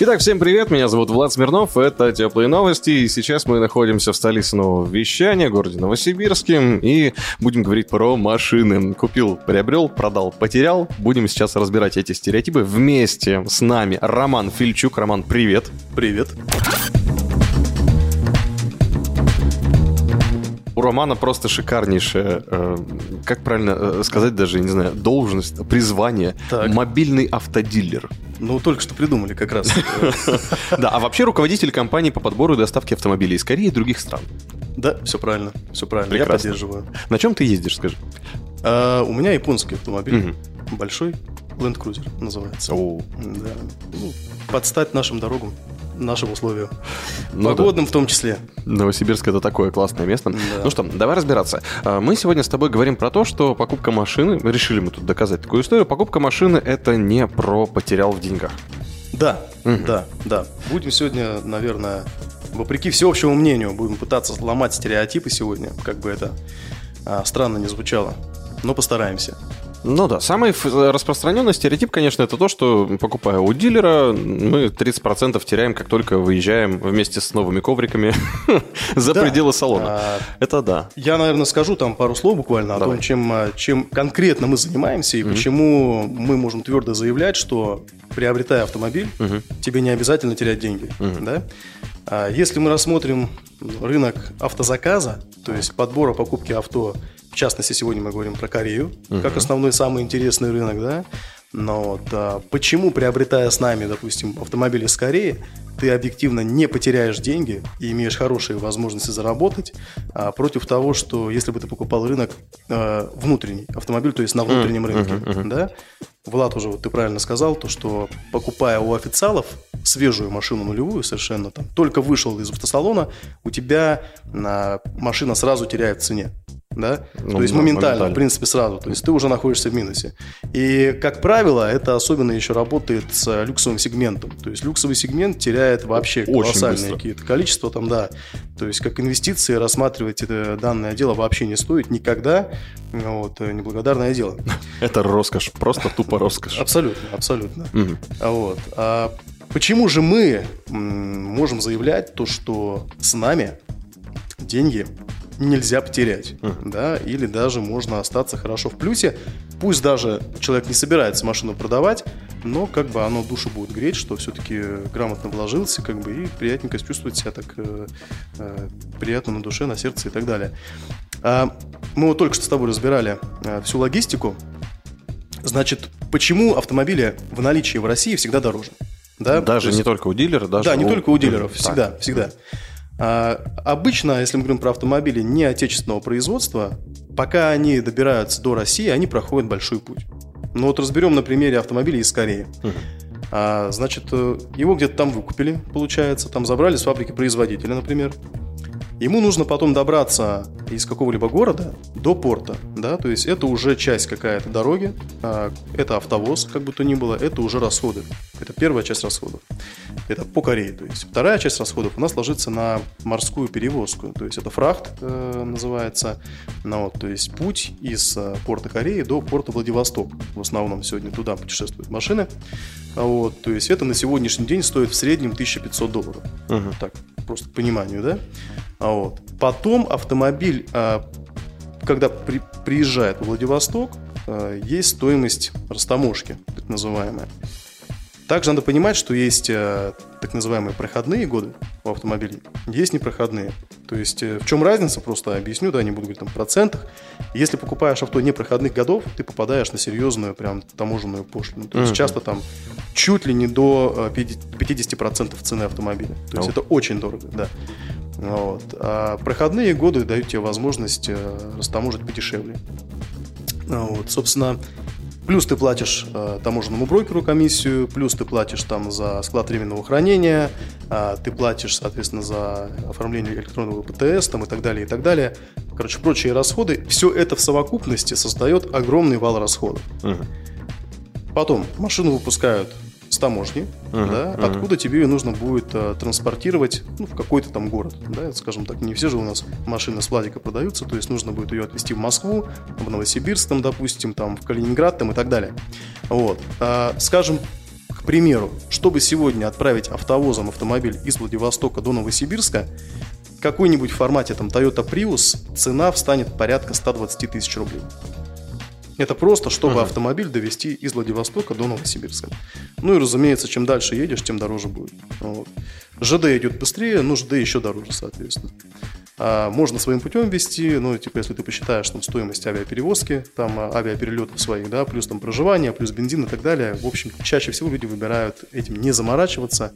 Итак, всем привет, меня зовут Влад Смирнов, это Теплые Новости, и сейчас мы находимся в столице нового вещания, городе Новосибирске, и будем говорить про машины. Купил, приобрел, продал, потерял. Будем сейчас разбирать эти стереотипы вместе с нами. Роман Фильчук. Роман, привет. Привет. У Романа просто шикарнейшая, э, как правильно э, сказать даже, не знаю, должность, призвание. Так. Мобильный автодилер. Ну, только что придумали как раз. Да, а вообще руководитель компании по подбору и доставке автомобилей из Кореи и других стран. Да, все правильно, все правильно. Я поддерживаю. На чем ты ездишь, скажи? А, У меня японский автомобиль. Большой Land Cruiser называется. О, Да. Ну, под стать нашим дорогам, нашим условиям. ну да. Погодным в том числе. Новосибирск это такое классное место. Да. Ну что, давай разбираться. А, Мы сегодня с тобой говорим про то, что покупка машины, решили мы тут доказать такую историю, покупка машины это не про потерял в деньгах. Да, Мгм. да, да. Будем сегодня, наверное, вопреки всеобщему мнению, будем пытаться сломать стереотипы сегодня, как бы это а, странно не звучало. Но постараемся. Ну да, самый распространенный стереотип, конечно, это то, что покупая у дилера, мы 30% теряем, как только выезжаем вместе с новыми ковриками за Да. пределы салона. А, Это да. Я, наверное, скажу там пару слов буквально о Давай. том, чем, а, чем конкретно мы занимаемся и почему мы можем твердо заявлять, что приобретая автомобиль, Мгм. тебе не обязательно терять деньги. Мгм. Да? А Если мы рассмотрим рынок автозаказа, то есть подбора покупки авто, частности, сегодня мы говорим про Корею, как основной самый интересный рынок, да, но вот, а, почему, приобретая с нами, допустим, автомобиль из Кореи, ты объективно не потеряешь деньги и имеешь хорошие возможности заработать, а, против того, что если бы ты покупал рынок э, внутренний автомобиль, то есть на внутреннем рынке, да, Влад уже вот ты правильно сказал, то что покупая у официалов свежую машину нулевую совершенно, там, только вышел из автосалона, у тебя а, машина сразу теряет в цене. Да? Ну то есть да, моментально, моментально. в принципе, сразу. То есть ты уже находишься в минусе. И, как правило, это особенно еще работает с люксовым сегментом. То есть люксовый сегмент теряет вообще Очень быстро. какие-то количества там, да. То есть как инвестиции рассматривать это данное дело вообще не стоит никогда. Вот, э, неблагодарное дело. Это роскошь, просто тупо роскошь. Абсолютно, абсолютно. Вот. А почему же мы можем заявлять то, что с нами деньги нельзя потерять, да, или даже можно остаться хорошо в плюсе, пусть даже человек не собирается машину продавать, но как бы оно душу будет греть, что все-таки грамотно вложился, как бы и приятненько чувствовать себя так э, э, приятно на душе, на сердце и так далее. А, мы вот только что с тобой разбирали э, всю логистику, Значит, почему автомобили в наличии в России всегда дороже? Да? Даже То есть- не только у дилера, даже да, не у- только у дилеров, Так. всегда, всегда. А, обычно, если мы говорим про автомобили не отечественного производства, пока они добираются до России, они проходят большой путь. Ну вот разберем на примере автомобиля из Кореи. А, значит, э, его где-то там выкупили, получается, там забрали с фабрики производителя, например. Ему нужно потом добраться из какого-либо города до порта, да, то есть это уже часть какая-то дороги, а, это автовоз, как бы то ни было, это уже расходы. Это первая часть расходов. Это по Корее, то есть вторая часть расходов у нас ложится на морскую перевозку, то есть это фрахт э, называется, ну, вот, то есть путь из э, порта Кореи до порта Владивосток. В основном сегодня туда путешествуют машины. А Вот, то есть это на сегодняшний день стоит в среднем 1500 долларов. Мгм. Так, просто к пониманию, да? А вот. Потом автомобиль, а, когда при- приезжает в Владивосток, а, есть стоимость растаможки, так называемая. Также надо понимать, что есть э, так называемые проходные годы у автомобилей, есть непроходные. То есть э, в чем разница, просто объясню, да, не буду говорить там в процентах. Если покупаешь авто непроходных годов, ты попадаешь на серьезную прям таможенную пошлину. То есть Мгм. часто там чуть ли не до э, 50 50% цены автомобиля. То есть Ау. это очень дорого, да. Вот. А проходные годы дают тебе возможность э, растаможить подешевле. А Вот, собственно, плюс ты платишь э, таможенному брокеру комиссию, плюс ты платишь там за склад временного хранения, а, ты платишь, соответственно, за оформление электронного ПТС там, и так далее, и так далее. Короче, прочие расходы. Все это в совокупности создает огромный вал расходов. Мгм. Потом машину выпускают с таможни, Мгм, да, мгм. откуда тебе ее нужно будет э, транспортировать ну, в какой-то там город, да, скажем так, не все же у нас машины с Владика продаются, то есть нужно будет ее отвезти в Москву, в Новосибирск, там, допустим, там, в Калининград там, и так далее. Вот. А, скажем, к примеру, чтобы сегодня отправить автовозом автомобиль из Владивостока до Новосибирска, в какой-нибудь формате там Toyota Prius цена встанет порядка 120 тысяч рублей. Это просто, чтобы Мгм. автомобиль довести из Владивостока до Новосибирска. Ну и, разумеется, чем дальше едешь, тем дороже будет. Вот. ЖД идет быстрее, но ЖД еще дороже, соответственно. А можно своим путем вести, ну, типа, если ты посчитаешь там стоимость авиаперевозки, там, а, авиаперелетов своих, да, плюс там проживание, плюс бензин и так далее. В общем, чаще всего люди выбирают этим не заморачиваться,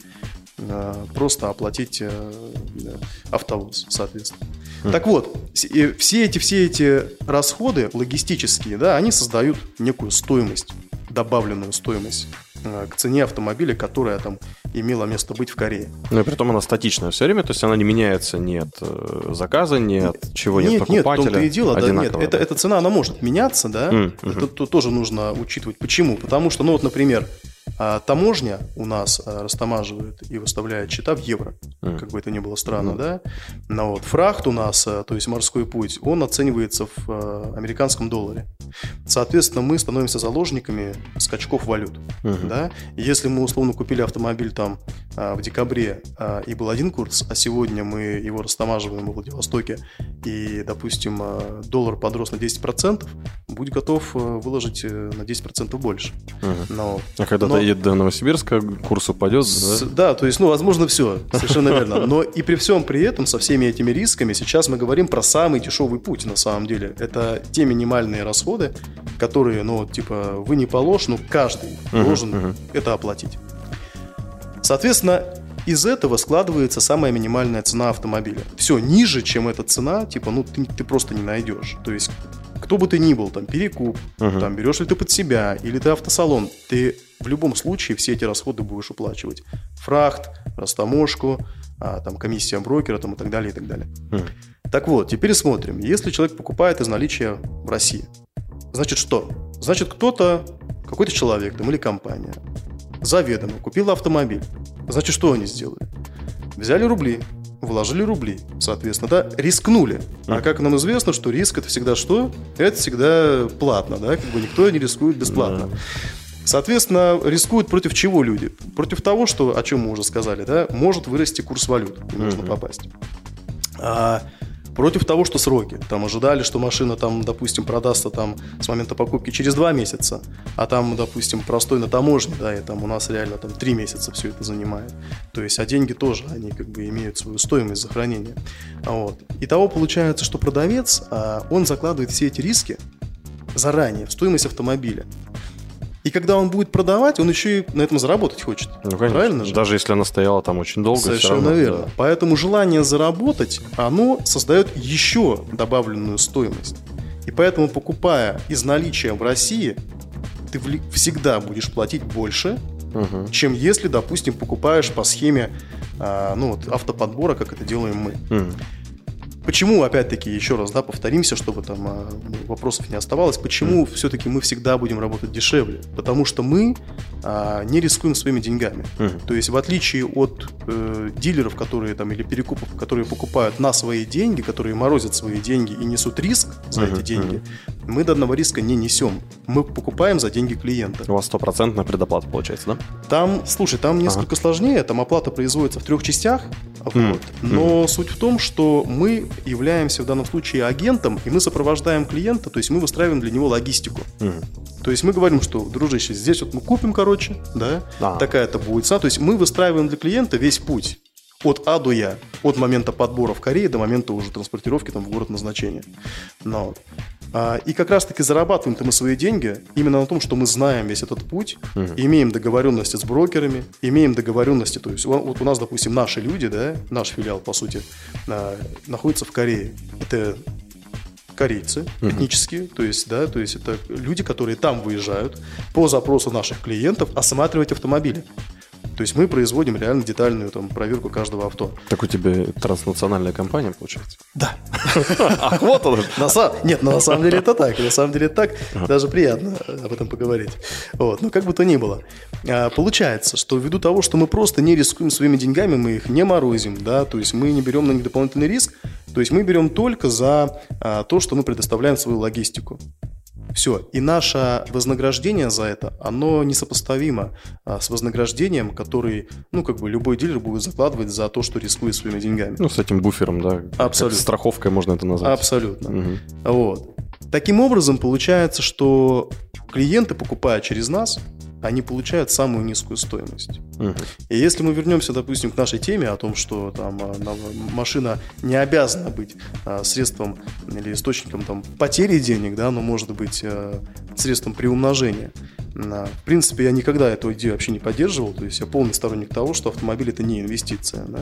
просто оплатить э, автовоз, соответственно. Так вот, все эти, все эти расходы логистические, да, они создают некую стоимость, добавленную стоимость э, к цене автомобиля, которая там имела место быть в Корее. Ну и при том она статичная все время, то есть она не меняется ни от э, заказа, ни от чего нет, нет, нет, покупателя. том-то и дело, да, нет, это, эта цена, она может меняться, да, мгм. это то- тоже нужно учитывать. Почему? Потому что, ну вот, например, а, таможня у нас а, растамаживает и выставляет счета в евро, Мгм. как бы это ни было странно, да, но вот фрахт у нас, а, то есть морской путь, он оценивается в а, американском долларе. Соответственно, мы становимся заложниками скачков валют, Мгм. да. Если мы условно купили автомобиль там в декабре и был один курс, а сегодня мы его растамаживаем во Владивостоке и, допустим, доллар подрос на 10%, будь готов выложить э, на 10% больше. Мгм. Но, А когда но- доедет до Новосибирска, курс упадет, с- да? да, то есть, ну, возможно, все, совершенно верно. Но и при всем при этом, со всеми этими рисками, сейчас мы говорим про самый дешевый путь, на самом деле. Это те минимальные расходы, которые, ну, типа, вы не положь, но каждый Мгм, должен мгм. это оплатить. Соответственно, из этого складывается самая минимальная цена автомобиля. Все, ниже, чем эта цена, типа, ну, ты, ты просто не найдешь. То есть, кто бы ты ни был, там, перекуп, Мгм. там, берешь ли ты под себя, или ты автосалон, ты в любом случае все эти расходы будешь уплачивать. Фрахт, растаможку, а, там, комиссия брокера, там, и так далее, и так далее. Мгм. Так вот, теперь смотрим. Если человек покупает из наличия в России, значит что? Значит, кто-то, какой-то человек там, или компания заведомо купила автомобиль. Значит, что они сделали? Взяли рубли, вложили рубли, соответственно, да, рискнули. А как нам известно, что риск это всегда что? Это всегда платно, да, как бы никто не рискует бесплатно. Соответственно, рискуют против чего люди? Против того, что, о чем мы уже сказали, да, может вырасти курс валют, и Мгм. попасть. А, против того, что сроки. Там ожидали, что машина там, допустим, продастся там с момента покупки через два месяца, а там, допустим, простой на таможне, да, и там у нас реально там три месяца все это занимает. То есть, а деньги тоже, они как бы имеют свою стоимость захоронения. Вот. Итого получается, что продавец, а, он закладывает все эти риски заранее в стоимость автомобиля. И когда он будет продавать, он еще и на этом заработать хочет. Ну, конечно. Правильно же? Даже если она стояла там очень долго, Совершенно равно, верно. да. Поэтому желание заработать, оно создает еще добавленную стоимость. И поэтому, покупая из наличия в России, ты всегда будешь платить больше, Мгм. чем если, допустим, покупаешь по схеме а, ну, вот, автоподбора, как это делаем мы. Мгм. Почему, опять-таки, еще раз, да, повторимся, чтобы там а, вопросов не оставалось, почему все-таки мы всегда будем работать дешевле? Потому что мы а, не рискуем своими деньгами. Мгм. То есть, в отличие от э, дилеров, которые там, или перекупов, которые покупают на свои деньги, которые морозят свои деньги и несут риск за Мгм, эти деньги, мы данного риска не несем. Мы покупаем за деньги клиента. У вас стопроцентная предоплата получается, да? Там, слушай, там несколько сложнее, там оплата производится в трех частях, вот. Мгм. но суть в том, что мы являемся в данном случае агентом, и мы сопровождаем клиента, то есть мы выстраиваем для него логистику. Мгм. То есть мы говорим, что, дружище, здесь вот мы купим, короче, да, А. такая-то будет цена. То есть мы выстраиваем для клиента весь путь от А до Я, от момента подбора в Корее до момента уже транспортировки там, в город назначения. А, и как раз-таки зарабатываем-то мы свои деньги именно на том, что мы знаем весь этот путь, имеем договоренности с брокерами, имеем договоренности, то есть вот у нас, допустим, наши люди, да, наш филиал, по сути, а, находится в Корее. Это корейцы этнические, то есть, да, то есть это люди, которые там выезжают по запросу наших клиентов осматривать автомобили. То есть мы производим реально детальную там, проверку каждого авто. Так у тебя транснациональная компания, получается? Да. Ах, вот он. Нет, ну, на самом деле это так. На самом деле это так. Даже приятно об этом поговорить. Вот. Но как бы то ни было. А, Получается, что ввиду того, что мы просто не рискуем своими деньгами, мы их не морозим, да, то есть мы не берем на них дополнительный риск, то есть мы берем только за а, то, что мы предоставляем свою логистику. Все. И наше вознаграждение за это, оно несопоставимо а, с вознаграждением, который, ну, как бы любой дилер будет закладывать за то, что рискует своими деньгами. Ну, с этим буфером, да. как Абсолютно. Страховкой можно это назвать. Абсолютно. Мгм. Вот. Таким образом, получается, что клиенты, покупая через нас, они получают самую низкую стоимость. Мгм. И если мы вернемся, допустим, к нашей теме о том, что там а, на- машина не обязана быть а, средством или источником там, потери денег, да, но может быть а, средством приумножения. А, В принципе, я никогда эту идею вообще не поддерживал, то есть я полный сторонник того, что автомобиль это не инвестиция. да.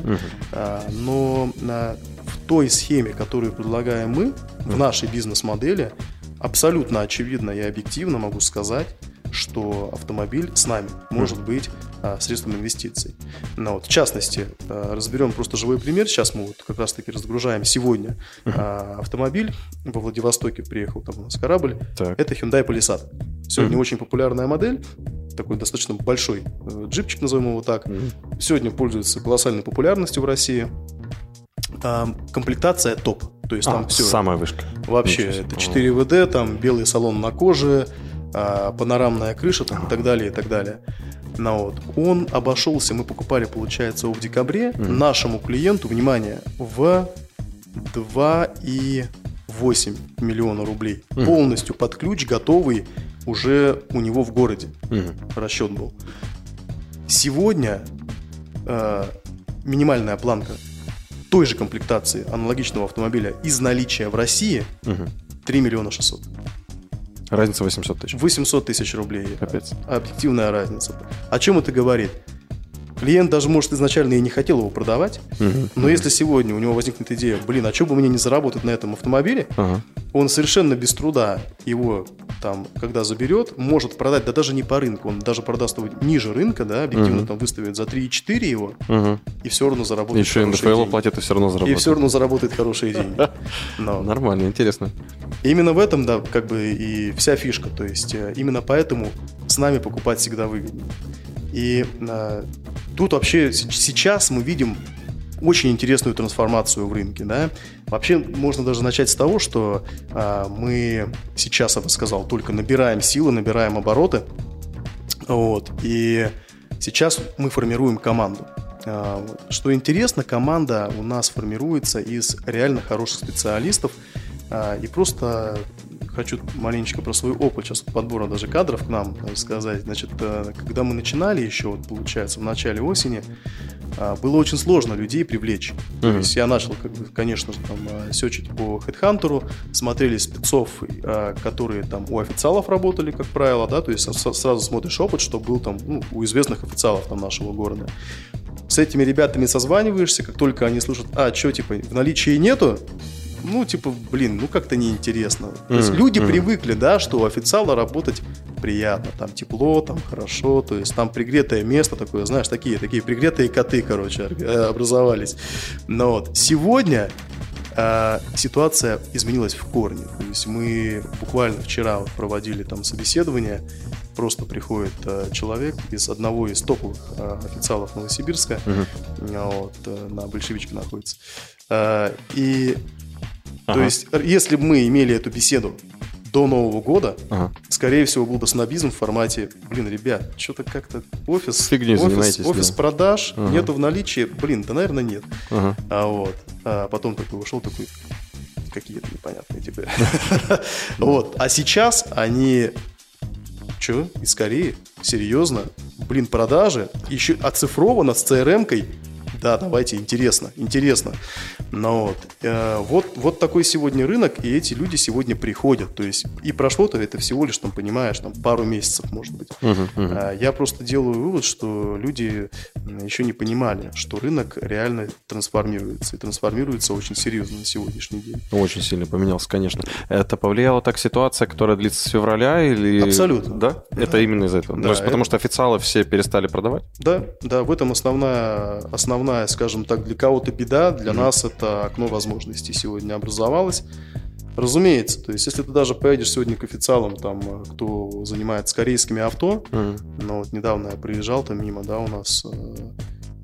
А, Но а, в той схеме, которую предлагаем мы, в нашей бизнес-модели, абсолютно очевидно и объективно могу сказать, что автомобиль с нами может быть а, средством инвестиций. Ну, вот, в частности, а, разберем просто живой пример. Сейчас мы вот как раз-таки разгружаем сегодня а, автомобиль. Во Владивостоке приехал там у нас корабль. Так. Это Hyundai Palisade. Сегодня Мгм. очень популярная модель. Такой достаточно большой э, джипчик, назовем его так. Мгм. Сегодня пользуется колоссальной популярностью в России. Там комплектация топ. То есть там А, все самая вышка. вообще это 4 ВД, там белый салон на коже, а, панорамная крыша там, и так далее, и так далее. Ну, вот. Он обошелся, мы покупали, получается, его в декабре, Мгм. нашему клиенту, внимание, в 2,8 миллиона рублей. Мгм. Полностью под ключ, готовый уже у него в городе Мгм. расчет был. Сегодня э, минимальная планка той же комплектации аналогичного автомобиля из наличия в России Мгм. 3 миллиона 600. Разница 800 тысяч. 800 тысяч рублей. Капец. Объективная разница. О чем это говорит? Клиент даже, может, изначально и не хотел его продавать, Мгм. но если сегодня у него возникнет идея, блин, а что бы мне не заработать на этом автомобиле, Ага. он совершенно без труда его там, когда заберет, может продать, да даже не по рынку, он даже продаст его ниже рынка, да, объективно Мгм. там выставит за 3,4 его, Мгм. и все равно заработает Еще хорошие НДФЛ платят и все равно И заработают. все равно заработает хорошие деньги. Но Нормально, интересно. именно в этом, да, как бы и вся фишка. То есть э, именно поэтому с нами покупать всегда выгоднее. И э, тут вообще сейчас мы видим очень интересную трансформацию в рынке, да. Вообще можно даже начать с того, что а, мы сейчас, я бы сказал, только набираем силы, набираем обороты, вот. И сейчас мы формируем команду. Вот. Что интересно, команда у нас формируется из реально хороших специалистов. А, И просто хочу маленечко про свой опыт сейчас подбора даже кадров к нам сказать. Значит, э, когда мы начинали еще, вот, получается, в начале осени, а, было очень сложно людей привлечь. То Мгм. есть я начал, как бы, конечно же, там, а, сечить по HeadHunter, смотрели спецов, которые там у официалов работали, как правило, да, то есть сразу смотришь опыт, что был там ну, у известных официалов там нашего города. С этими ребятами созваниваешься, как только они слушают, а, что, типа, в наличии нету, ну, типа, блин, ну как-то неинтересно. То есть люди мгм. привыкли, да, что у официала работать приятно, там тепло, там хорошо, то есть там пригретое место такое, знаешь, такие, такие пригретые коты, короче, э, образовались. Но вот сегодня а, ситуация изменилась в корне. То есть мы буквально вчера вот проводили там собеседование, просто приходит э, человек из одного из топовых э, официалов Новосибирска, а, вот, э, на Большевичке находится. А, И то Ага. есть, р- если бы мы имели эту беседу до Нового года, Ага. скорее всего, был бы снобизм в формате, блин, ребят, что-то как-то офис, Фигней офис, офис да. продаж, Ага. нету в наличии, блин, да, наверное, нет. Ага. А вот, а потом такой ушел, такой, какие-то непонятные типы. Вот, а сейчас они, что, из Кореи, серьезно, блин, продажи, еще оцифровано с CRM-кой да, давайте, интересно, интересно. Но вот, э, вот, вот такой сегодня рынок, и эти люди сегодня приходят. То есть и прошло-то это всего лишь, там, понимаешь, там пару месяцев, может быть. А, Я просто делаю вывод, что люди еще не понимали, что рынок реально трансформируется. И трансформируется очень серьезно на сегодняшний день. Очень сильно поменялся, конечно. Это повлияла так ситуация, которая длится с февраля или... Абсолютно. Да? Это именно из этого? Да, То есть потому это- что официалы все перестали продавать? Да, да, в этом основная, основная, скажем так, для кого-то беда, для нас это окно возможностей сегодня образовалось. Разумеется, то есть если ты даже поедешь сегодня к официалам, там, кто занимается корейскими авто, но вот недавно я приезжал там мимо, да, у нас, э,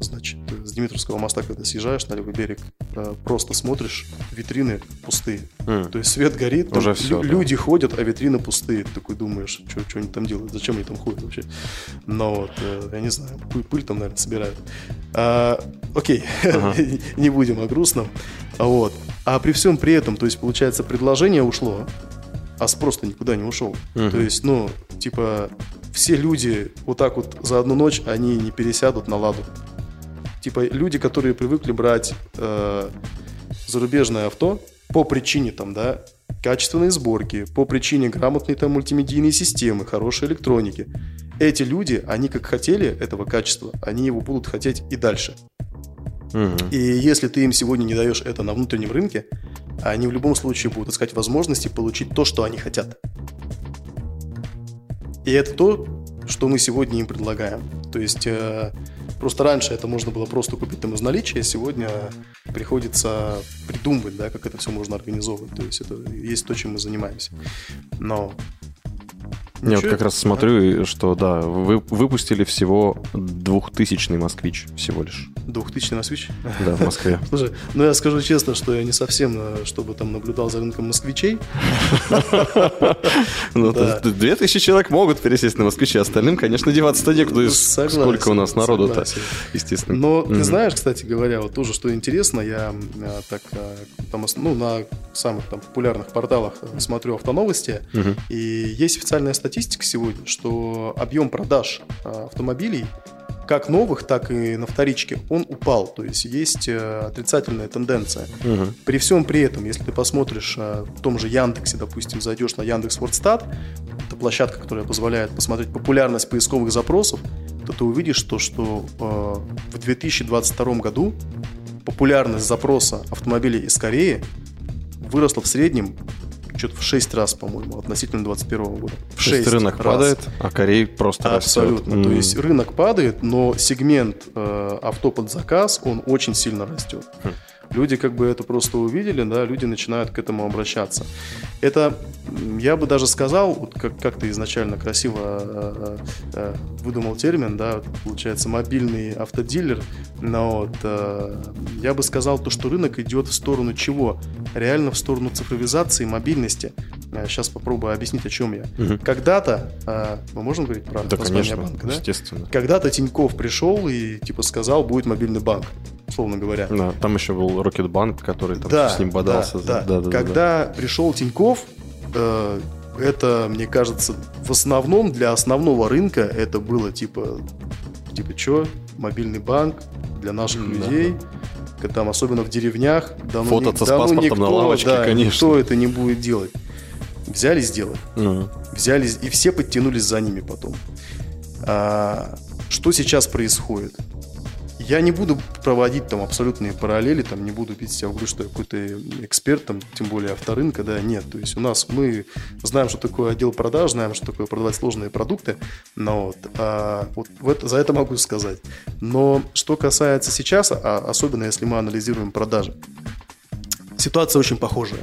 значит, с Дмитровского моста, когда съезжаешь на левый берег, э, просто смотришь, витрины пустые. М. То есть свет горит, там Уже лю- всё, да. люди ходят, а витрины пустые. Ты такой думаешь, что они там делают, зачем они там ходят вообще? Но вот, э, я не знаю, пыль, пыль там, наверное, собирают. А, окей, не будем о грустном. Вот. А при всем при этом, то есть, получается, предложение ушло, а спрос-то никуда не ушел. Мгм. То есть, ну, типа, все люди вот так вот за одну ночь, они не пересядут на ладу. Типа, люди, которые привыкли брать э, зарубежное авто по причине там, да, качественной сборки, по причине грамотной там мультимедийной системы, хорошей электроники. Эти люди, они как хотели этого качества, они его будут хотеть и дальше. Мгм. И если ты им сегодня не даешь это на внутреннем рынке, они в любом случае будут искать возможности получить то, что они хотят. И это то, что мы сегодня им предлагаем. То есть э, просто раньше это можно было просто купить там из наличия, сегодня приходится придумывать, да, как это все можно организовывать. То есть это есть то, чем мы занимаемся. Но Я вот Ничего, как раз смотрю, и что, да, вы выпустили всего двухтысячный москвич всего лишь. 2000 на свич. Да, в Москве. Слушай, ну я скажу честно, что я не совсем, э, чтобы там наблюдал за рынком москвичей. Ну, Да. то- две тысячи человек могут пересесть на москвичи, остальным, конечно, деваться-то некуда. Сколько у нас народу-то, естественно. Но ты знаешь, кстати говоря, вот тоже что интересно, я э, так э, там, ну, на самых там популярных порталах смотрю автоновости, и есть официальная статистика сегодня, что объем продаж э, автомобилей как новых, так и на вторичке, он упал. То есть есть э, отрицательная тенденция. Мгм. При всем при этом, если ты посмотришь э, в том же Яндексе, допустим, зайдешь на Яндекс Вордстат, это площадка, которая позволяет посмотреть популярность поисковых запросов, то ты увидишь то, что э, в 2022 году популярность запроса автомобилей из Кореи выросла в среднем что-то в 6 раз, по-моему, относительно 2021 года. В То есть 6 рынок раз. падает, а Корей просто Абсолютно. растет. То М. есть рынок падает, но сегмент э, авто под заказ, он очень сильно растет. Хм. Люди как бы это просто увидели, да, люди начинают к этому обращаться. Это, я бы даже сказал, вот как, как ты изначально красиво э, э, выдумал термин, да, получается мобильный автодилер, но вот, э, я бы сказал то, что рынок идет в сторону чего? Реально в сторону цифровизации, мобильности. Сейчас попробую объяснить, о чем я. Мгм. Когда-то, э, мы можем говорить про Да, конечно, банка, да? естественно. Когда-то Тиньков пришел и типа сказал, будет мобильный банк, условно говоря. Да, там еще был Рокетбанк, который там Да, с ним бодался. да, да. Когда пришел Тиньков, э, это, мне кажется, в основном для основного рынка это было типа, типа что, мобильный банк для наших да, людей, к- там особенно в деревнях, да ну, Фототься ни- с да ну паспортом никто, на лавочке, да, конечно. никто это не будет делать. Взяли, сделали. Ну, взялись и все подтянулись за ними потом. А, что сейчас происходит? Я не буду проводить там абсолютные параллели, там не буду бить себя в грудь, что я какой-то эксперт, там, тем более авторынка, да, нет. То есть у нас мы знаем, что такое отдел продаж, знаем, что такое продавать сложные продукты, но вот, а, вот в это- за это могу сказать. Но что касается сейчас, а особенно если мы анализируем продажи, ситуация очень похожая.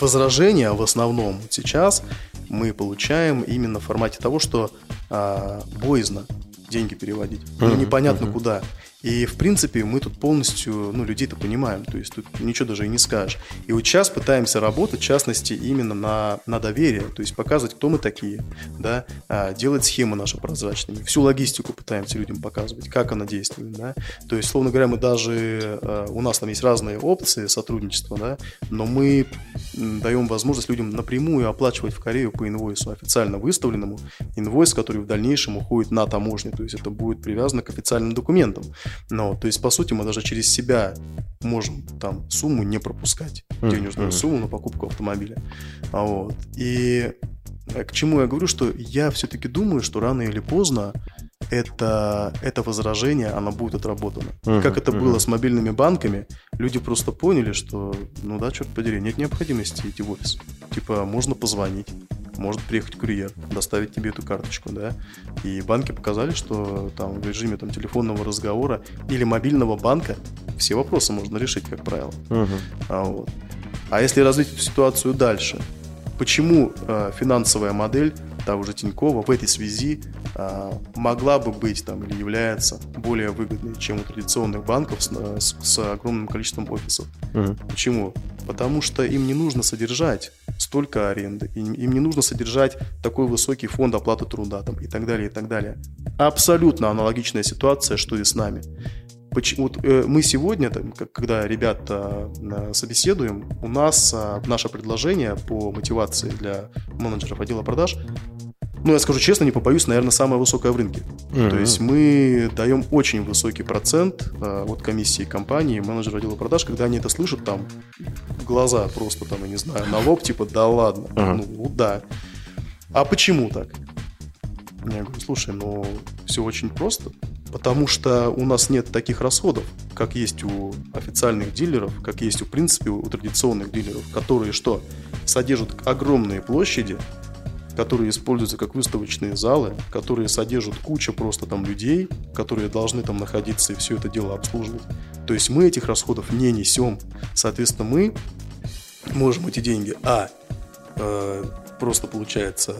Возражения в основном сейчас мы получаем именно в формате того, что а, боязно деньги переводить. Ну, непонятно куда. И, в принципе, мы тут полностью, ну, людей-то понимаем, то есть тут ничего даже и не скажешь. И вот сейчас пытаемся работать, в частности, именно на, на доверие, то есть показывать, кто мы такие, да, а, делать схемы наши прозрачными, всю логистику пытаемся людям показывать, как она действует, да. То есть, словно говоря, мы даже, э, у нас там есть разные опции сотрудничества, да, но мы даем возможность людям напрямую оплачивать в Корею по инвойсу, официально выставленному, инвойс, который в дальнейшем уходит на таможню, то есть это будет привязано к официальным документам. Но, то есть, по сути, мы даже через себя можем там сумму не пропускать, денежную мгм. сумму на покупку автомобиля. А вот. И э, к чему я говорю, что я все-таки думаю, что рано или поздно это, это возражение, оно будет отработано. Мгм, Как это мгм. было с мобильными банками, люди просто поняли, что, ну да, черт подери, нет необходимости идти в офис. Типа, можно позвонить, может приехать курьер, доставить тебе эту карточку, да. И банки показали, что там в режиме там, телефонного разговора или мобильного банка все вопросы можно решить, как правило. Мгм. А, вот. а если развить эту ситуацию дальше, почему э, финансовая модель того же Тинькова в этой связи э, могла бы быть там или является более выгодной, чем у традиционных банков с, э, с- с огромным количеством офисов? Мгм. Почему? Потому что им не нужно содержать столько аренды, им, им не нужно содержать такой высокий фонд оплаты труда там, и так далее, и так далее. Абсолютно аналогичная ситуация, что и с нами. Вот, э, мы сегодня, когда ребята э, собеседуем, у нас а, наше предложение по мотивации для менеджеров отдела продаж, ну, я скажу честно, не побоюсь, наверное, самое высокое в рынке. То Мгм. есть мы даем очень высокий процент э, от комиссии компании, менеджера отдела продаж, когда они это слышат, там, глаза просто там, я не знаю, на лоб, типа, да ладно, Ага. ну, да. А почему так? Я говорю, слушай, ну, все очень просто. Потому что у нас нет таких расходов, как есть у официальных дилеров, как есть, в принципе, у традиционных дилеров, которые что? Содержат огромные площади, которые используются как выставочные залы, которые содержат куча просто там людей, которые должны там находиться и все это дело обслуживать. То есть мы этих расходов не несем. Соответственно, мы можем эти деньги, а, э, просто получается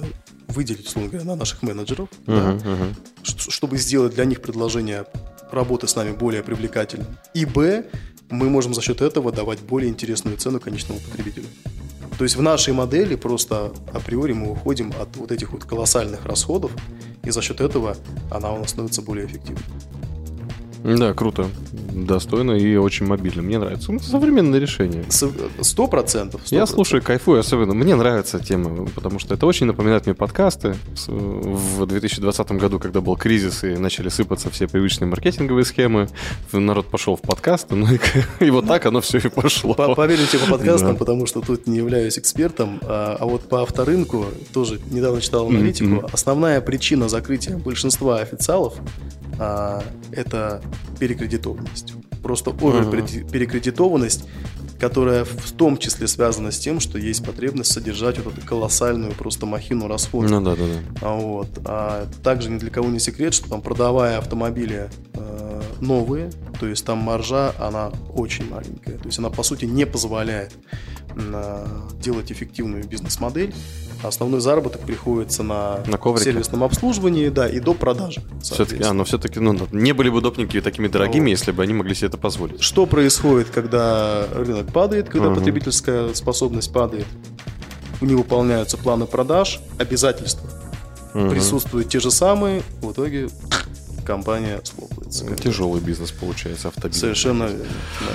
выделить, условно говоря, на наших менеджеров, да, Мгм. Мгм. ш- чтобы сделать для них предложение работы с нами более привлекательным. И Б, мы можем за счет этого давать более интересную цену конечному потребителю. То есть в нашей модели просто априори мы уходим от вот этих вот колоссальных расходов, и за счет этого она у нас становится более эффективной. Да, круто. Достойно и очень мобильно. Мне нравится. Ну, современное решение. С- Сто процентов. Я слушаю, кайфую, особенно мне нравится тема, потому что это очень напоминает мне подкасты. С- В 2020 году, когда был кризис и начали сыпаться все привычные маркетинговые схемы, народ пошел в подкасты, ну и, и вот так оно все и пошло. По- Поверьте по подкастам, Да. потому что тут не являюсь экспертом, а, а вот по авторынку тоже недавно читал аналитику. Мгм. Основная причина закрытия большинства официалов а, это перекредитованность. Просто перекредитованность, которая в том числе связана с тем, что есть потребность содержать вот эту колоссальную просто махину расходов. Ну да, да, да. А Вот. А также ни для кого не секрет, что там продавая автомобили э, новые, то есть там маржа, она очень маленькая. То есть она по сути не позволяет э, делать эффективную бизнес-модель. Основной заработок приходится на, На коврике. сервисном обслуживании, да, и до продажи. Все-таки, а, но все-таки, ну, не были бы допники такими дорогими, Вот. если бы они могли себе это позволить. Что происходит, когда рынок падает, когда Мгм. потребительская способность падает? Не выполняются планы продаж, обязательства Мгм. присутствуют те же самые, в итоге компания схлопывается. Тяжелый бизнес получается, автобизнес. Совершенно верно. да.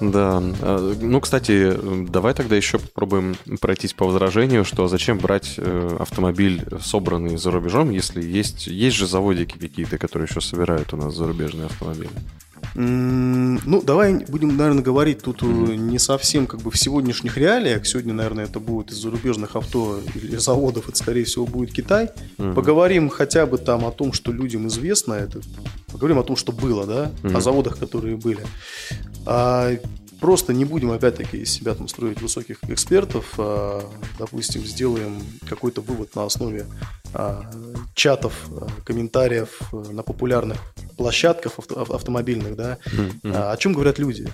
Да. А, Ну, кстати, давай тогда еще попробуем пройтись по возражению, что зачем брать э, автомобиль, собранный за рубежом, если есть, есть же заводики какие-то, которые еще собирают у нас зарубежные автомобили. Ну, давай будем, наверное, говорить тут э, не совсем как бы в сегодняшних реалиях. Сегодня, наверное, это будет из зарубежных авто или заводов, это, скорее всего, будет Китай. Поговорим хотя бы там о том, что людям известно это. Поговорим о том, что было, да, о Мгм. заводах, которые были. А, просто не будем, опять-таки, из себя там строить высоких экспертов. А, допустим, сделаем какой-то вывод на основе а, чатов, а, комментариев на популярных площадках авто- ав- автомобильных, да, а, о чем говорят люди?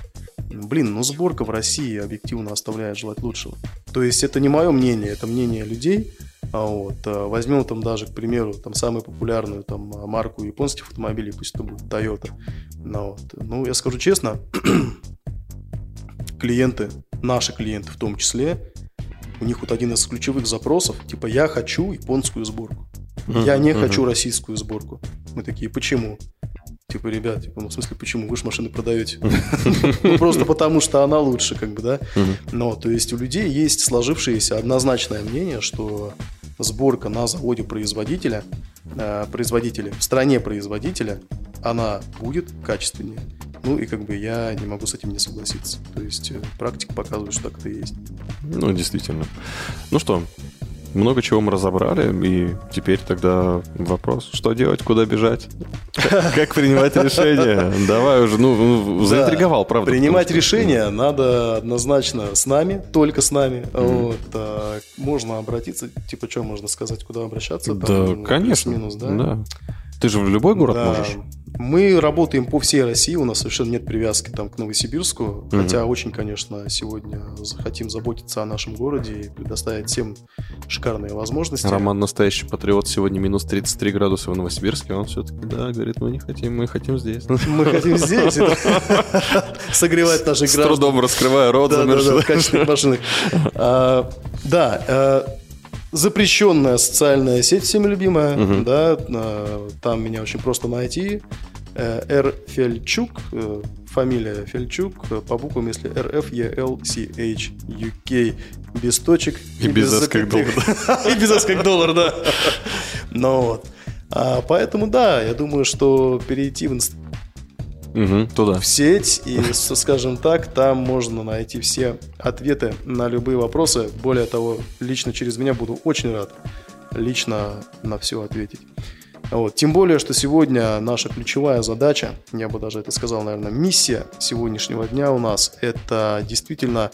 Блин, ну сборка в России объективно оставляет желать лучшего. То есть это не мое мнение, это мнение людей. Вот, возьмем там даже, к примеру, там самую популярную там марку японских автомобилей, пусть это будет Toyota. Ну, вот. ну я скажу честно, клиенты, наши клиенты в том числе, у них вот один из ключевых запросов, типа я хочу японскую сборку. Я не хочу российскую сборку. Мы такие, почему? Типа, ребят, типа, ну, в смысле, почему? Вы же машины продаете. Ну, просто потому, что она лучше, как бы, да? Но, то есть, у людей есть сложившееся однозначное мнение, что сборка на заводе производителя, э, производителя, в стране производителя, она будет качественнее. Ну и как бы я не могу с этим не согласиться. То есть э, практика показывает, что так это и есть. Ну, действительно. Ну что, много чего мы разобрали, и теперь тогда вопрос, что делать, куда бежать, как принимать решение. Давай уже, ну, ну, заинтриговал, Да. правда. Принимать решения надо однозначно с нами, только с нами. А, можно обратиться, типа, что можно сказать, куда обращаться? Да, конечно. плюс-минус, да? да. Ты же в любой город Да. можешь. Мы работаем по всей России, у нас совершенно нет привязки там к Новосибирску, хотя очень, конечно, сегодня за- хотим заботиться о нашем городе и предоставить всем шикарные возможности. Роман настоящий патриот. Сегодня минус 33 градуса в Новосибирске. Он все-таки, да, говорит, мы не хотим, мы хотим здесь. Мы хотим здесь согревать наших С граждан. трудом раскрывая рот, Да, в качественных машинах. Да, запрещенная социальная сеть, всеми любимая, да, э, там меня очень просто найти. Э, Р. Фельчук, э, фамилия Фельчук, э, по буквам, если Р, Ф, Е, Л, С, H, U, K, без точек. И без S как запятых. И без S как доллар, да. Ну вот. А, Поэтому, да, я думаю, что перейти в Мгм, Туда. в сеть, и, скажем так, там можно найти все ответы на любые вопросы. Более того, лично через меня буду очень рад лично на все ответить. Вот. Тем более, что сегодня наша ключевая задача, я бы даже это сказал, наверное, миссия сегодняшнего дня у нас, это действительно,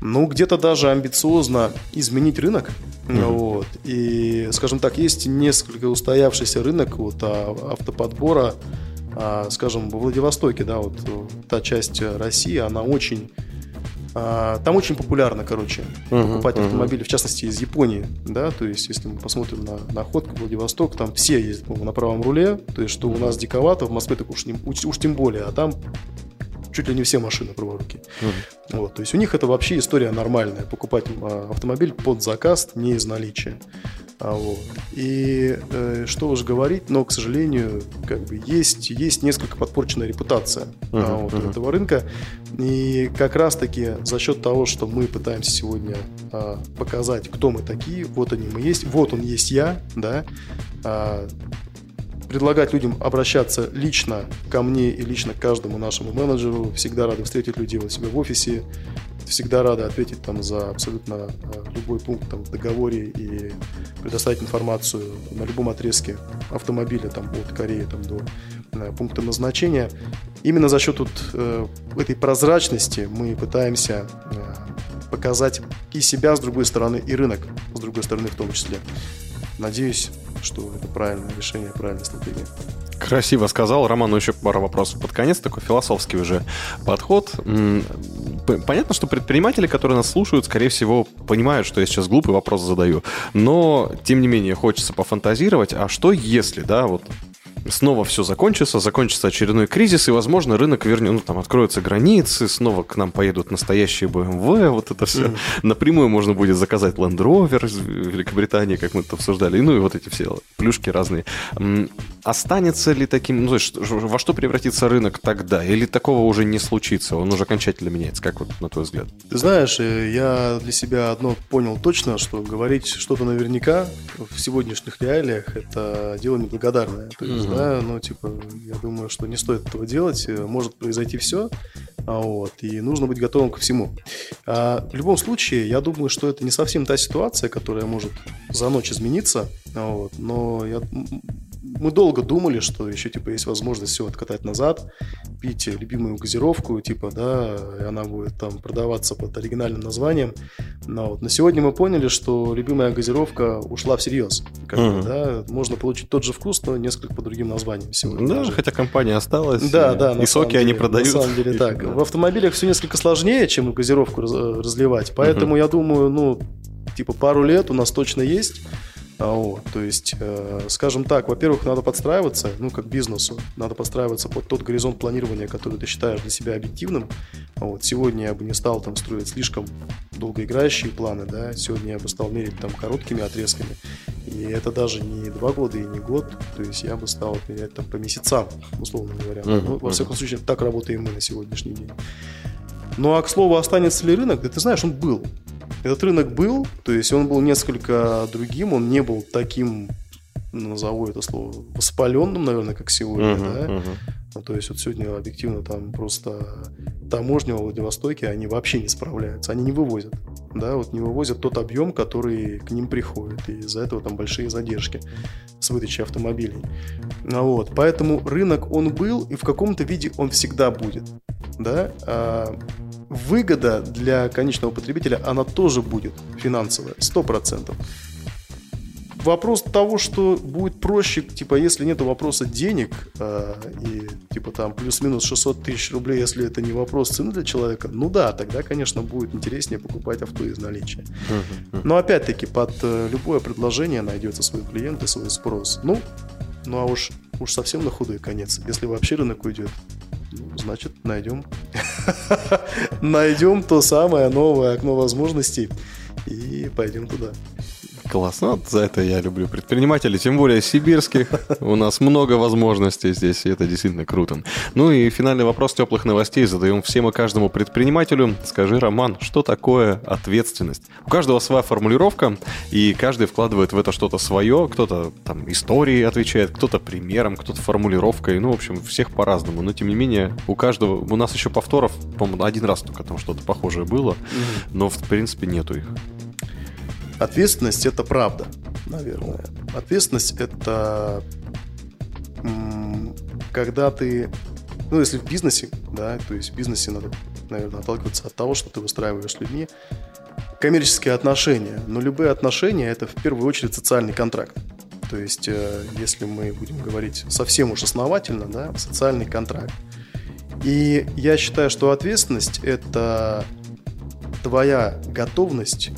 ну, где-то даже амбициозно изменить рынок. Вот. И, скажем так, есть несколько устоявшийся рынок вот, а, автоподбора, а, скажем, во Владивостоке, да, вот э, та часть России, она очень а, там очень популярно, короче, покупать автомобили, в частности, из Японии, да, то есть, если мы посмотрим на находку Владивосток, там все ездят, по-моему, на правом руле, то есть, что у нас диковато, в Москве так уж, не- уж, уж тем более, а там чуть ли не все машины праворуки. Вот, то есть у них это вообще история нормальная, покупать а, автомобиль под заказ не из наличия. А, вот. И э, что уж говорить, но, к сожалению, как бы есть, есть несколько подпорченная репутация а, вот, у этого рынка. И как раз-таки за счет того, что мы пытаемся сегодня а, показать, кто мы такие, вот они мы есть, вот он есть я, да, а, предлагать людям обращаться лично ко мне и лично к каждому нашему менеджеру. Всегда рады встретить людей у себя в офисе. Всегда рады ответить там за абсолютно э, любой пункт там, в договоре и предоставить информацию на любом отрезке автомобиля там, от Кореи там, до э, пункта назначения. Именно за счет вот, э, этой прозрачности мы пытаемся э, показать и себя с другой стороны, и рынок с другой стороны в том числе. Надеюсь, что это правильное решение, правильная стратегия. Красиво сказал. Роман, ну еще пару вопросов под конец. Такой философский уже подход. Понятно, что предприниматели, которые нас слушают, скорее всего, понимают, что я сейчас глупый вопрос задаю. Но, тем не менее, хочется пофантазировать. А что если, да, вот снова все закончится, закончится очередной кризис, и, возможно, рынок вернет, ну, там, откроются границы, снова к нам поедут настоящие BMW, вот это все. Напрямую можно будет заказать Land Rover из Великобритании, как мы это обсуждали, ну, и вот эти все плюшки разные. Останется ли таким, ну, то есть, во что превратится рынок тогда? Или такого уже не случится? Он уже окончательно меняется, как вот на твой взгляд? Ты знаешь, э, я для себя одно понял точно, что говорить что-то наверняка в сегодняшних реалиях это дело неблагодарное. То есть, да, ну, типа, я думаю, что не стоит этого делать. Э, Может произойти все, вот, и нужно быть готовым ко всему. А, в любом случае, я думаю, что это не совсем та ситуация, которая может за ночь измениться, вот, но я, мы долго думали, что еще типа есть возможность все откатать назад, пить любимую газировку, типа, да, и она будет там продаваться под оригинальным названием. Но вот на сегодня мы поняли, что любимая газировка ушла всерьез. Как Мгм. да, можно получить тот же вкус, но несколько по другим названиям сегодня. Да, даже. хотя компания осталась. Да, и- да, на И соки они деле, продают. На самом деле так. Да. В автомобилях все несколько сложнее, чем газировку э, разливать. Поэтому я думаю, ну, типа пару лет у нас точно есть. А, Вот, то есть, э, скажем так, во-первых, надо подстраиваться, ну, как бизнесу, надо подстраиваться под тот горизонт планирования, который ты считаешь для себя объективным. А Вот, сегодня я бы не стал там строить слишком долгоиграющие планы, да, сегодня я бы стал мерить там короткими отрезками. И это даже не два года и не год, то есть я бы стал мерять там по месяцам, условно говоря. Мгм, Ну, во всяком случае, так работаем мы на сегодняшний день. Ну а к слову, останется ли рынок? Да ты знаешь, он был. Этот рынок был, то есть он был несколько другим, он не был таким, назову это слово, воспаленным, наверное, как сегодня, Мгм, да. Ну, то есть вот сегодня объективно там просто таможня во Владивостоке, они вообще не справляются, они не вывозят, да, вот не вывозят тот объем, который к ним приходит, и из-за этого там большие задержки с выдачей автомобилей. Ну, вот, поэтому рынок он был, и в каком-то виде он всегда будет, да. А выгода для конечного потребителя, она тоже будет финансовая, 100%. Вопрос того, что будет проще, типа, если нет вопроса денег, э, и, типа, там, плюс-минус 600 тысяч рублей, если это не вопрос цены для человека, ну да, тогда, конечно, будет интереснее покупать авто из наличия. Но, опять-таки, под э, любое предложение найдется свой клиент и свой спрос. Ну, ну а уж, уж совсем на худой конец. Если вообще рынок уйдет, значит, найдем. Найдем то самое новое окно возможностей и пойдем туда. Классно, вот за это я люблю предпринимателей, тем более сибирских. У нас много возможностей здесь, и это действительно круто. Ну и финальный вопрос теплых новостей задаем всем и каждому предпринимателю. Скажи, Роман, что такое ответственность? У каждого своя формулировка, и каждый вкладывает в это что-то свое. Кто-то там историей отвечает, кто-то примером, кто-то формулировкой. Ну, в общем, всех по-разному. Но, тем не менее, у каждого... У нас еще повторов, по-моему, один раз только там что-то похожее было, но, в принципе, нету их. Ответственность это правда, наверное. Ответственность это когда ты, ну если в бизнесе, да, то есть в бизнесе надо, наверное, отталкиваться от того, что ты выстраиваешь с людьми коммерческие отношения. Но любые отношения это в первую очередь социальный контракт. То есть, э, если мы будем говорить совсем уж основательно, да, социальный контракт. И я считаю, что ответственность это твоя готовность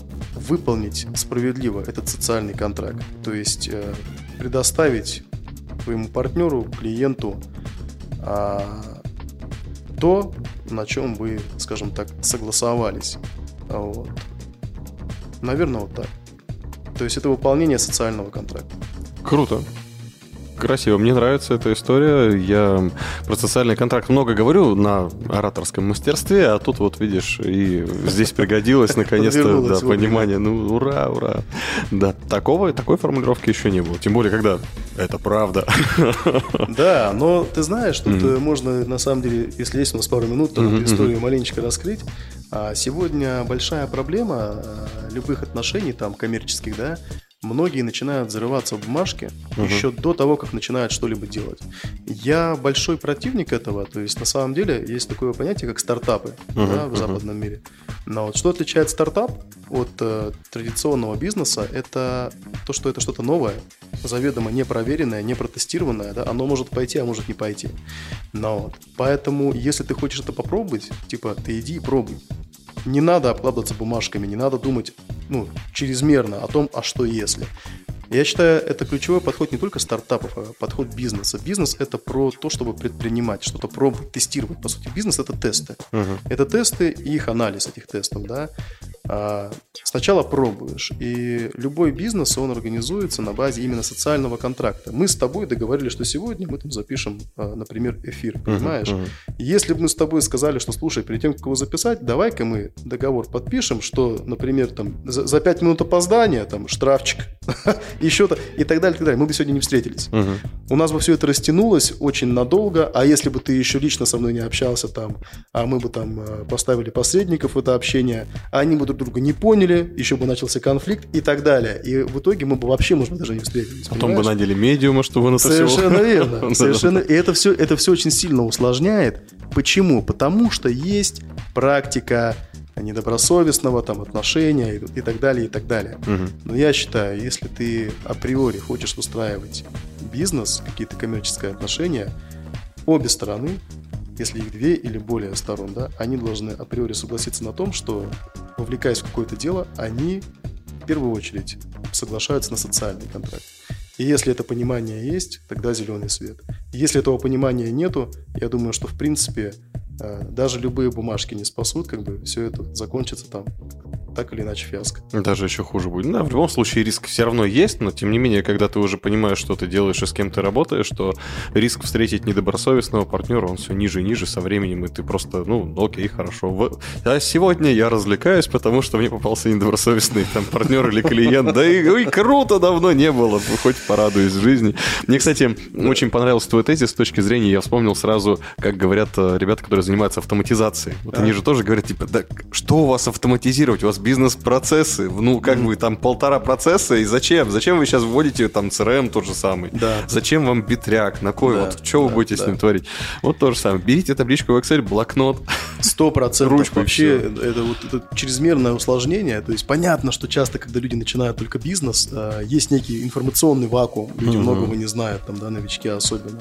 выполнить справедливо этот социальный контракт. То есть э, предоставить твоему партнеру, клиенту а, то, на чем вы, скажем так, согласовались. Вот. Наверное, вот так. То есть это выполнение социального контракта. Круто. Красиво. Мне нравится эта история. Я про социальный контракт много говорю на ораторском мастерстве, а тут вот видишь, и здесь пригодилось наконец-то да, понимание. Ну, ура, ура. Да, такого, такой формулировки еще не было. Тем более, когда это правда. Да, но ты знаешь, тут э, можно, на самом деле, если есть у нас пару минут, то эту историю маленечко раскрыть. А сегодня большая проблема э, любых отношений, там, коммерческих, да, многие начинают взрываться в бумажке еще до того, как начинают что-либо делать. Я большой противник этого, то есть на самом деле есть такое понятие, как стартапы Мгм, да, в мгм. западном мире. Но вот что отличает стартап от э, традиционного бизнеса, это то, что это что-то новое, заведомо непроверенное, не протестированное, да, оно может пойти, а может не пойти. Но вот, поэтому, если ты хочешь это попробовать, типа, ты иди и пробуй. Не надо обкладываться бумажками, не надо думать, ну, чрезмерно о том, а что если. Я считаю, это ключевой подход не только стартапов, а подход бизнеса. Бизнес – это про то, чтобы предпринимать, что-то пробовать, тестировать. По сути, бизнес – это тесты. Это тесты и их анализ этих тестов, да. А, сначала пробуешь, и любой бизнес, он организуется на базе именно социального контракта. Мы с тобой договорились, что сегодня мы там запишем, а, например, эфир, понимаешь? мгм. Если бы мы с тобой сказали, что, слушай, перед тем, как его записать, давай-ка мы договор подпишем, что, например, там, за, за 5 минут опоздания, там, штрафчик, еще-то, и так далее, и так далее, мы бы сегодня не встретились. Мгм. У нас бы все это растянулось очень надолго, а если бы ты еще лично со мной не общался там, а мы бы там э, поставили посредников в это общение, а они бы друг друга не поняли, еще бы начался конфликт и так далее. И в итоге мы бы вообще, может быть, даже не встретились. Потом бы понимаешь? наняли медиума, чтобы всё- Совершенно верно. Совершенно. И это все, это все очень сильно усложняет. Почему? Потому что есть практика недобросовестного там отношения и, и так далее, и так далее. Мгм. Но я считаю, если ты априори хочешь выстраивать бизнес, какие-то коммерческие отношения, обе стороны, если их две или более сторон, да, они должны априори согласиться на том, что, вовлекаясь в какое-то дело, они в первую очередь соглашаются на социальный контракт. И если это понимание есть, тогда зеленый свет. Если этого понимания нету, я думаю, что в принципе э, даже любые бумажки не спасут, как бы все это закончится там так или иначе фиаско. Даже еще хуже будет. Да, в любом случае риск все равно есть, но тем не менее, когда ты уже понимаешь, что ты делаешь и с кем ты работаешь, что риск встретить недобросовестного партнера, он все ниже и ниже со временем, и ты просто, ну, окей, хорошо. А сегодня я развлекаюсь, потому что мне попался недобросовестный там партнер или клиент. Да и ой, круто, давно не было. Хоть порадуюсь жизни. Мне, кстати, очень понравился твой тезис с точки зрения, я вспомнил сразу, как говорят э, ребята, которые занимаются автоматизацией. Вот они же тоже говорят, типа, да что у вас автоматизировать? У вас бизнес-процессы, ну, как бы там полтора процесса, и зачем? Зачем вы сейчас вводите там CRM тот же самый? Да. Зачем вам битряк? На кой? Да, вот что вы да, будете с да. ним творить? Вот то же самое. Берите табличку в Excel, блокнот. Сто процентов Ручку вообще это вот это чрезмерное усложнение. То есть понятно, что часто, когда люди начинают только бизнес, э, есть некий информационный вакуум. Люди многого не знают, там, да, новички особенно.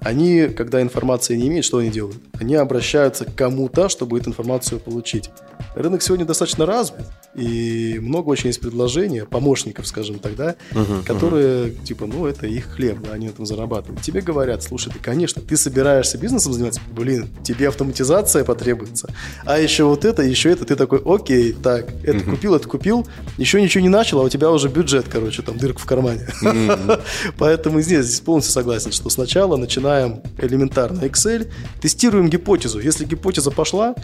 Они, когда информации не имеют, что они делают? Они обращаются к кому-то, чтобы эту информацию получить. Рынок сегодня достаточно развит, и много очень есть предложений, помощников, скажем так, да, которые, типа, ну, это их хлеб, да, они на этом зарабатывают. Тебе говорят, слушай, ты, конечно, ты собираешься бизнесом заниматься, блин, тебе автоматизация потребуется, а еще вот это, еще это, ты такой, окей, так, это купил, это купил, еще ничего не начал, а у тебя уже бюджет, короче, там, дырка в кармане. Поэтому здесь, здесь полностью согласен, что сначала начинаем элементарно Excel, тестируем гипотезу. Если гипотеза пошла,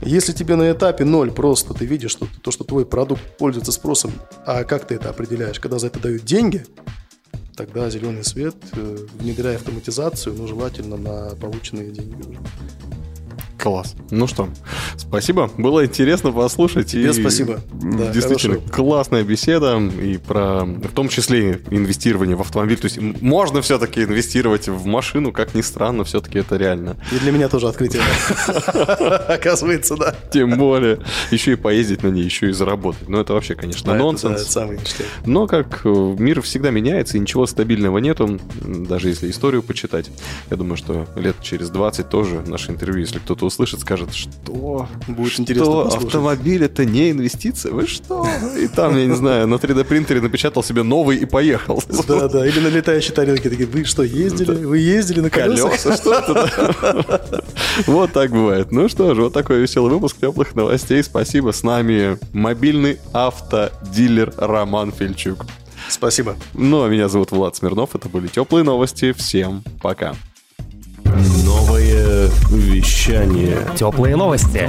если тебе на этапе ноль просто ты видишь, что то, что твой продукт пользуется спросом, а как ты это определяешь? Когда за это дают деньги, тогда зеленый свет, э, внедряя автоматизацию, но желательно на полученные деньги. Класс. Ну что, спасибо. Было интересно послушать. Тебе и спасибо. Да, Действительно, хорошего. классная беседа. И про, в том числе, инвестирование в автомобиль. То есть можно все-таки инвестировать в машину, как ни странно, все-таки это реально. И для меня тоже открытие. Оказывается, да. Тем более, еще и поездить на ней, еще и заработать. Ну, это вообще, конечно, нонсенс. Но как э, мир всегда меняется, и ничего стабильного нету, даже если историю почитать. Я думаю, что лет через 20 тоже наше интервью, если кто-то услышит, скажет, что... Будет что интересно послушать. автомобиль это не инвестиция? Вы что? И там, я не знаю, на 3D принтере напечатал себе новый и поехал. Да, да, или на летающей тарелке такие, вы что, ездили? Вы ездили на колесах? Колеса, что? Вот так бывает. Ну что ж, вот такой веселый выпуск теплых новостей. Спасибо. С нами мобильный автодилер Роман Фельчук. Спасибо. Ну, а меня зовут Влад Смирнов. Это были теплые новости. Всем пока. Новое вещание. Теплые новости.